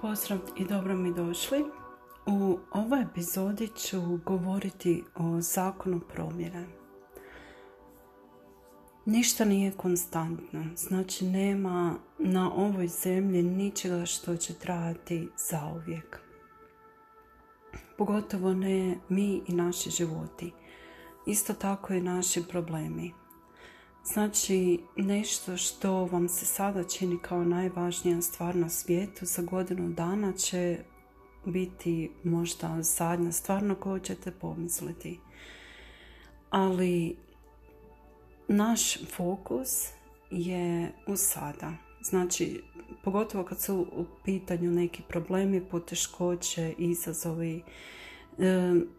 Pozdrav i dobro mi došli. U ovoj epizodi ću govoriti o zakonu promjene. Ništa nije konstantno, znači nema na ovoj zemlji ničega što će trajati zauvijek. Pogotovo ne mi i naši životi. Isto tako i naši problemi. Znači, nešto što vam se sada čini kao najvažnija stvar na svijetu za godinu dana će biti možda zadnja stvar na koju ćete pomisliti. Ali naš fokus je u sada. Znači, pogotovo kad su u pitanju neki problemi, poteškoće, izazovi,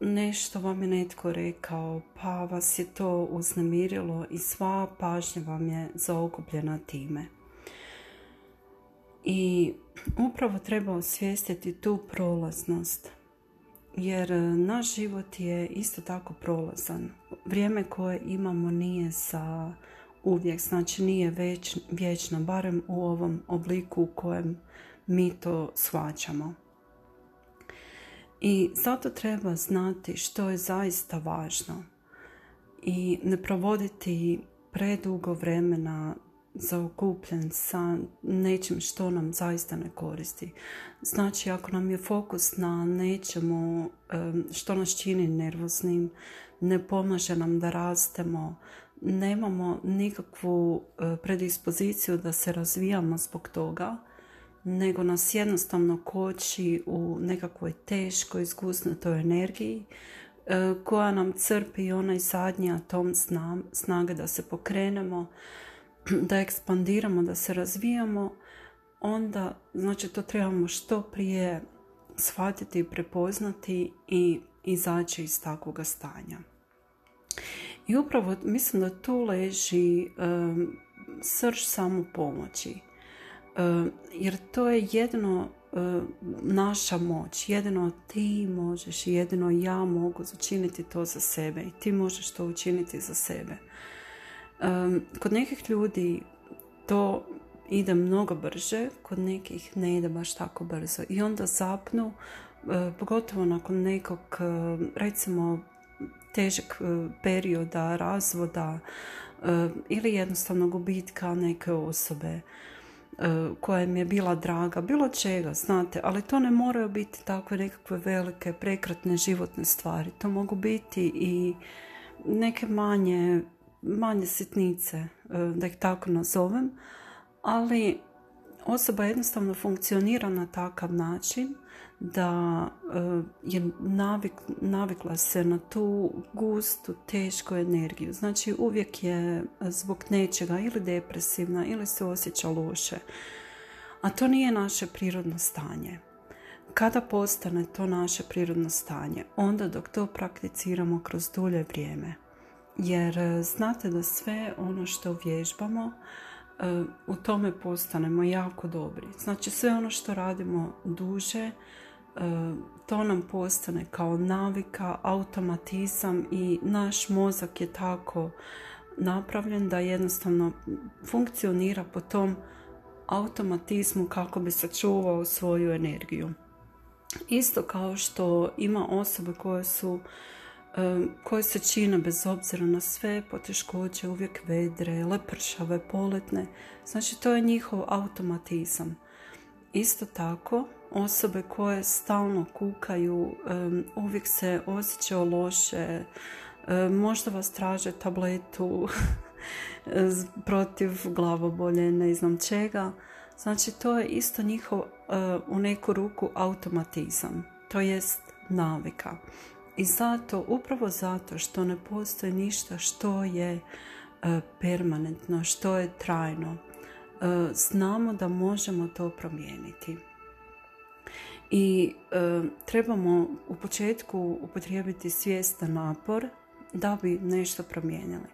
nešto vam je netko rekao, pa vas je to uznemirilo i sva pažnja vam je zaokupljena time. I upravo treba osvijestiti tu prolaznost, jer naš život je isto tako prolazan. Vrijeme koje imamo nije sa uvijek, znači nije već, vječno, barem u ovom obliku u kojem mi to shvaćamo. I zato treba znati što je zaista važno i ne provoditi predugo vremena zaokupljen sa nečim što nam zaista ne koristi. Znači, ako nam je fokus na nečemu što nas čini nervoznim, ne pomaže nam da rastemo, nemamo nikakvu eh, predispoziciju da se razvijamo zbog toga, nego nas jednostavno koči u nekakvoj teškoj, izgusnutoj energiji e, koja nam crpi onaj zadnji atom snage da se pokrenemo, da ekspandiramo, da se razvijamo, onda znači to trebamo što prije shvatiti prepoznati i izaći iz takvog stanja. I upravo mislim da tu leži um, srž samo pomoći. Eh, jer to je jedino eh, naša moć, jedino ti možeš jedino ja mogu učiniti to za sebe i ti možeš to učiniti za sebe. Kod nekih ljudi to ide mnogo brže, kod nekih ne ide baš tako brzo. I onda zapnu, pogotovo nakon nekog recimo težeg perioda razvoda ili jednostavno gubitka neke osobe. E, koja im je bila draga, bilo čega, znate, ali to ne moraju biti takve nekakve velike, prekratne životne stvari. To mogu biti i neke manje, manje sitnice, e, da ih tako nazovem, ali osoba jednostavno funkcionira na takav način da e, je navik, navikla se na tu gustu, tešku energiju. Znači uvijek je zbog nečega ili depresivna ili se osjeća loše. A to nije naše prirodno stanje. Kada postane to naše prirodno stanje? Onda dok to prakticiramo kroz dulje vrijeme. Jer e, znate da sve ono što vježbamo, e, u tome postanemo jako dobri. Znači sve ono što radimo duže, to nam postane kao navika, automatizam i naš mozak je tako napravljen da jednostavno funkcionira po tom automatizmu kako bi sačuvao svoju energiju. Isto kao što ima osobe koje su koje se čine bez obzira na sve poteškoće, uvijek vedre, lepršave, poletne. Znači to je njihov automatizam. Isto tako, osobe koje stalno kukaju, uvijek se osjećaju loše, možda vas traže tabletu protiv glavobolje, ne znam čega. Znači, to je isto njihov u neku ruku automatizam, to jest navika. I zato, upravo zato što ne postoji ništa što je permanentno, što je trajno, E, znamo da možemo to promijeniti. I e, trebamo u početku upotrijebiti svjestan napor da bi nešto promijenili.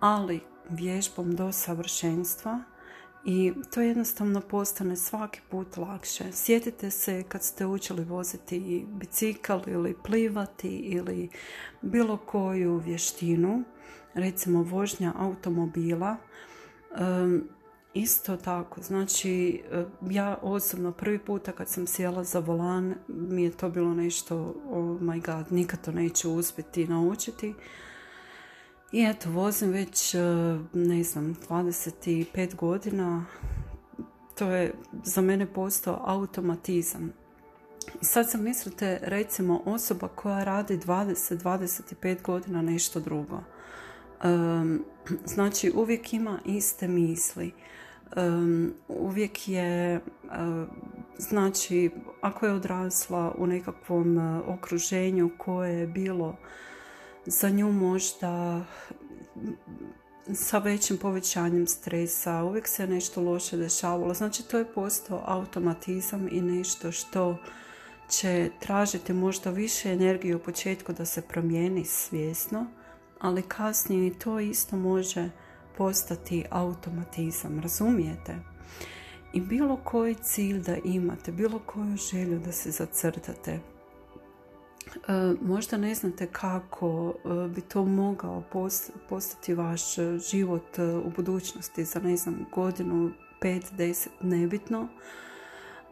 Ali vježbom do savršenstva i to jednostavno postane svaki put lakše. Sjetite se kad ste učili voziti bicikl ili plivati ili bilo koju vještinu, recimo vožnja automobila, isto tako, znači ja osobno prvi puta kad sam sjela za volan mi je to bilo nešto, oh my god, nikad to neću uspjeti naučiti. I eto, vozim već, ne znam, 25 godina. To je za mene postao automatizam. I sad se mislite, recimo, osoba koja radi 20-25 godina nešto drugo. znači, uvijek ima iste misli. Uvijek je, znači, ako je odrasla u nekakvom okruženju koje je bilo za nju možda sa većim povećanjem stresa, uvijek se nešto loše dešavalo. Znači, to je postao automatizam i nešto što će tražiti možda više energije u početku da se promijeni svjesno, ali kasnije to isto može postati automatizam, razumijete? I bilo koji cilj da imate, bilo koju želju da se zacrtate, e, možda ne znate kako e, bi to mogao postati vaš život e, u budućnosti za ne znam godinu, pet, deset, nebitno,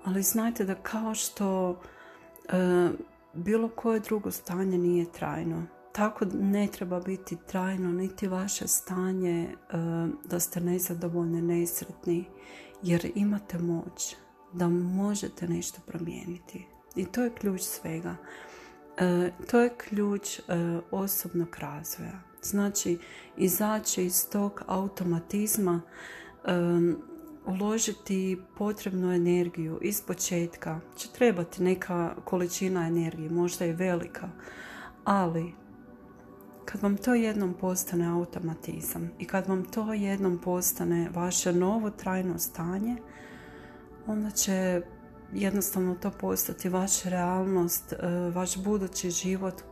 ali znajte da kao što bilo koje drugo stanje nije trajno. Tako ne treba biti trajno niti vaše stanje e, da ste nezadovoljni, nesretni, jer imate moć da možete nešto promijeniti. I to je ključ svega. E, to je ključ osobnog razvoja. Znači, izaći iz tog automatizma uložiti potrebnu energiju iz početka će trebati neka količina energije, možda i velika, ali kad vam to jednom postane automatizam i kad vam to jednom postane vaše novo trajno stanje, onda će jednostavno to postati vaša realnost, e, vaš budući život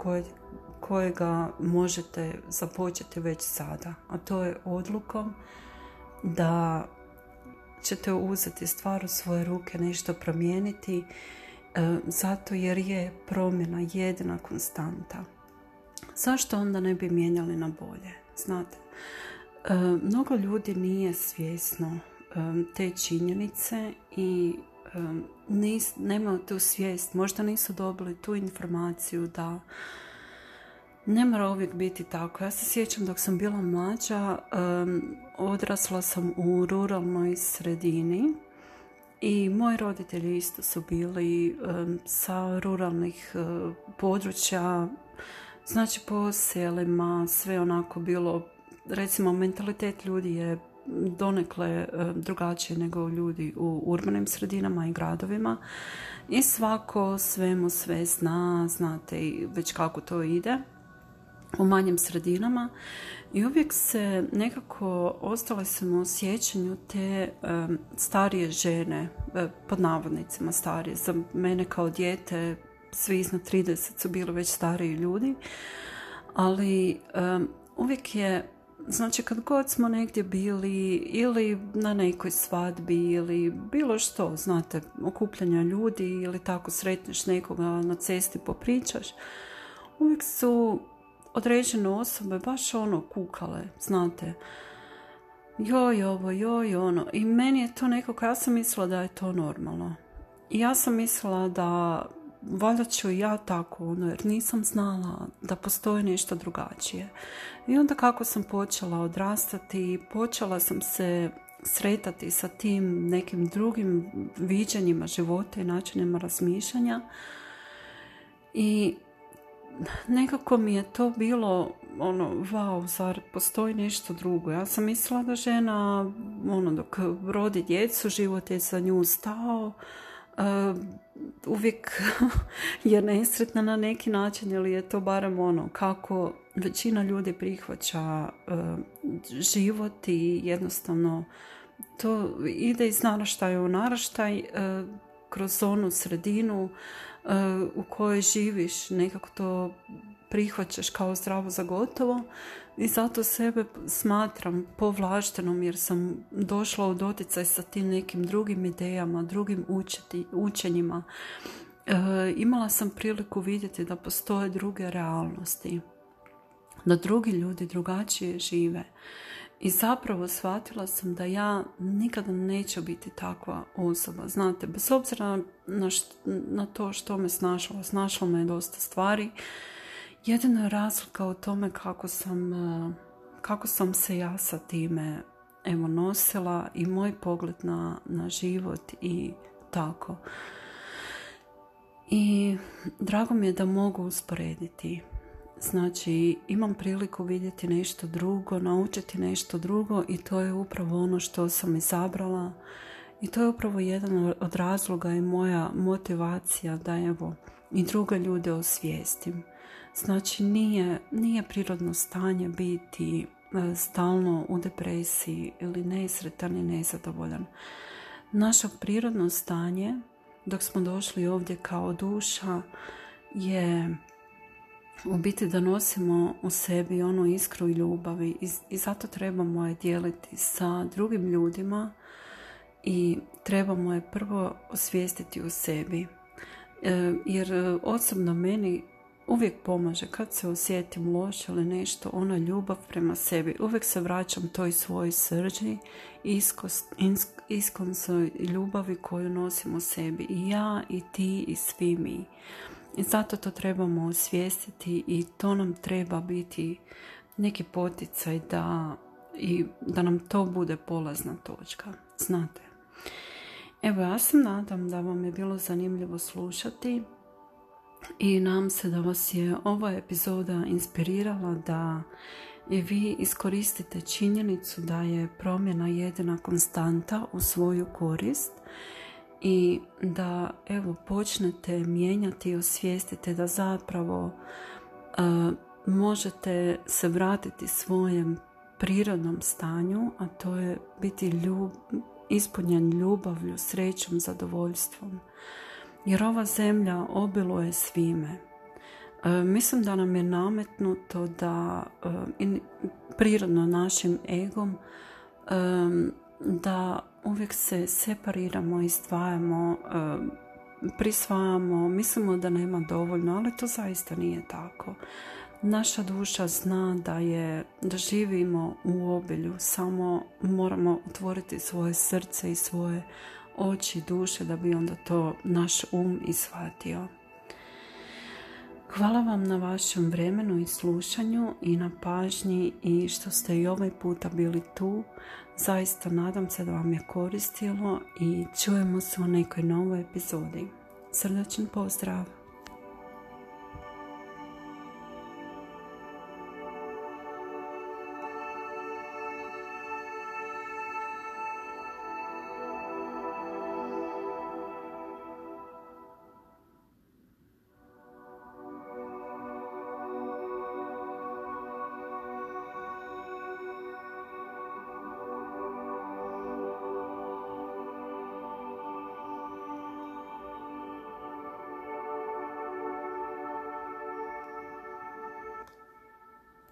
kojega možete započeti već sada. A to je odlukom da ćete uzeti stvar u svoje ruke, nešto promijeniti, e, zato jer je promjena jedina konstanta. Zašto onda ne bi mijenjali na bolje? Znate, e, mnogo ljudi nije svjesno e, te činjenice i nemaju tu svijest, možda nisu dobili tu informaciju da ne mora uvijek biti tako. Ja se sjećam dok sam bila mlađa, odrasla sam u ruralnoj sredini i moji roditelji isto su bili sa ruralnih područja, znači po selima, sve onako bilo, recimo mentalitet ljudi je donekle drugačiji nego ljudi u urbanim sredinama i gradovima i svako svemu sve zna, znate već kako to ide u manjim sredinama i uvijek se nekako ostale sam u sjećanju te starije žene, e, pod navodnicima starije. Za mene kao dijete svi iznad 30 su bili već stariji ljudi, ali uvijek je Znači kad god smo negdje bili ili na nekoj svadbi ili bilo što, znate, okupljanja ljudi ili tako sretneš nekoga na cesti popričaš, uvijek su određene osobe baš ono kukale, znate. Joj ovo, joj ono. I meni je to nekako, ja sam mislila da je to normalno. I ja sam mislila da valjda ću ja tako, ono, jer nisam znala da postoji nešto drugačije. I onda kako sam počela odrastati, počela sam se sretati sa tim nekim drugim viđanjima života i načinima razmišljanja. I nekako mi je to bilo ono, wow, zar postoji nešto drugo. Ja sam mislila da žena, ono, dok rodi djecu, život je za nju stao, uvijek je nesretna na neki način ili je to barem ono kako većina ljudi prihvaća uh, život i jednostavno to ide iz naraštaja u naraštaj uh, kroz onu sredinu u kojoj živiš, nekako to prihvaćaš kao zdravo za gotovo i zato sebe smatram povlaštenom jer sam došla u doticaj sa tim nekim drugim idejama, drugim učeti, učenjima. E, imala sam priliku vidjeti da postoje druge realnosti, da drugi ljudi drugačije žive I zapravo shvatila sam da ja nikada neću biti takva osoba. Znate, bez obzira na, na to što me snašlo, snašlo me dosta stvari. Jedina je razlika u tome kako sam, e, kako sam se ja sa time evo, nosila i moj pogled na, na život i tako. I drago mi je da mogu usporediti Znači, imam priliku vidjeti nešto drugo, naučiti nešto drugo i to je upravo ono što sam izabrala. I to je upravo jedan od razloga i moja motivacija da evo i druge ljude osvijestim. Znači, nije, nije prirodno stanje biti e, stalno u depresiji ili nesretan i nezadovoljan. Naše prirodno stanje, dok smo došli ovdje kao duša, je u biti da nosimo u sebi onu iskru i ljubavi i, zato trebamo je dijeliti sa drugim ljudima i trebamo je prvo osvijestiti u sebi. E, jer osobno meni uvijek pomaže kad se osjetim loše ili nešto, ona ljubav prema sebi. Uvijek se vraćam toj svojoj srđi, iskonsoj ljubavi koju nosim u sebi. I ja, i ti, i svi mi. I zato to trebamo osvijestiti i to nam treba biti neki poticaj da, i da nam to bude polazna točka. Znate. Evo, ja sam nadam da vam je bilo zanimljivo slušati i nam se da vas je ova epizoda inspirirala da i vi iskoristite činjenicu da je promjena jedina konstanta u svoju korist i da evo počnete mijenjati i osvijestite da zapravo uh, možete se vratiti svojem prirodnom stanju, a to je biti ljub, ispunjen ljubavlju, srećom, zadovoljstvom. Jer ova zemlja obiluje svime. Uh, mislim da nam je nametnuto da uh, prirodno našim egom um, da uvijek se separiramo, izdvajamo, prisvajamo, mislimo da nema dovoljno, ali to zaista nije tako. Naša duša zna da je da živimo u obilju, samo moramo otvoriti svoje srce i svoje oči duše da bi onda to naš um ishvatio. Hvala vam na vašem vremenu i slušanju i na pažnji i što ste i ovaj puta bili tu. Zaista nadam se da vam je koristilo i čujemo se u nekoj novoj epizodi. Srdačan pozdrav!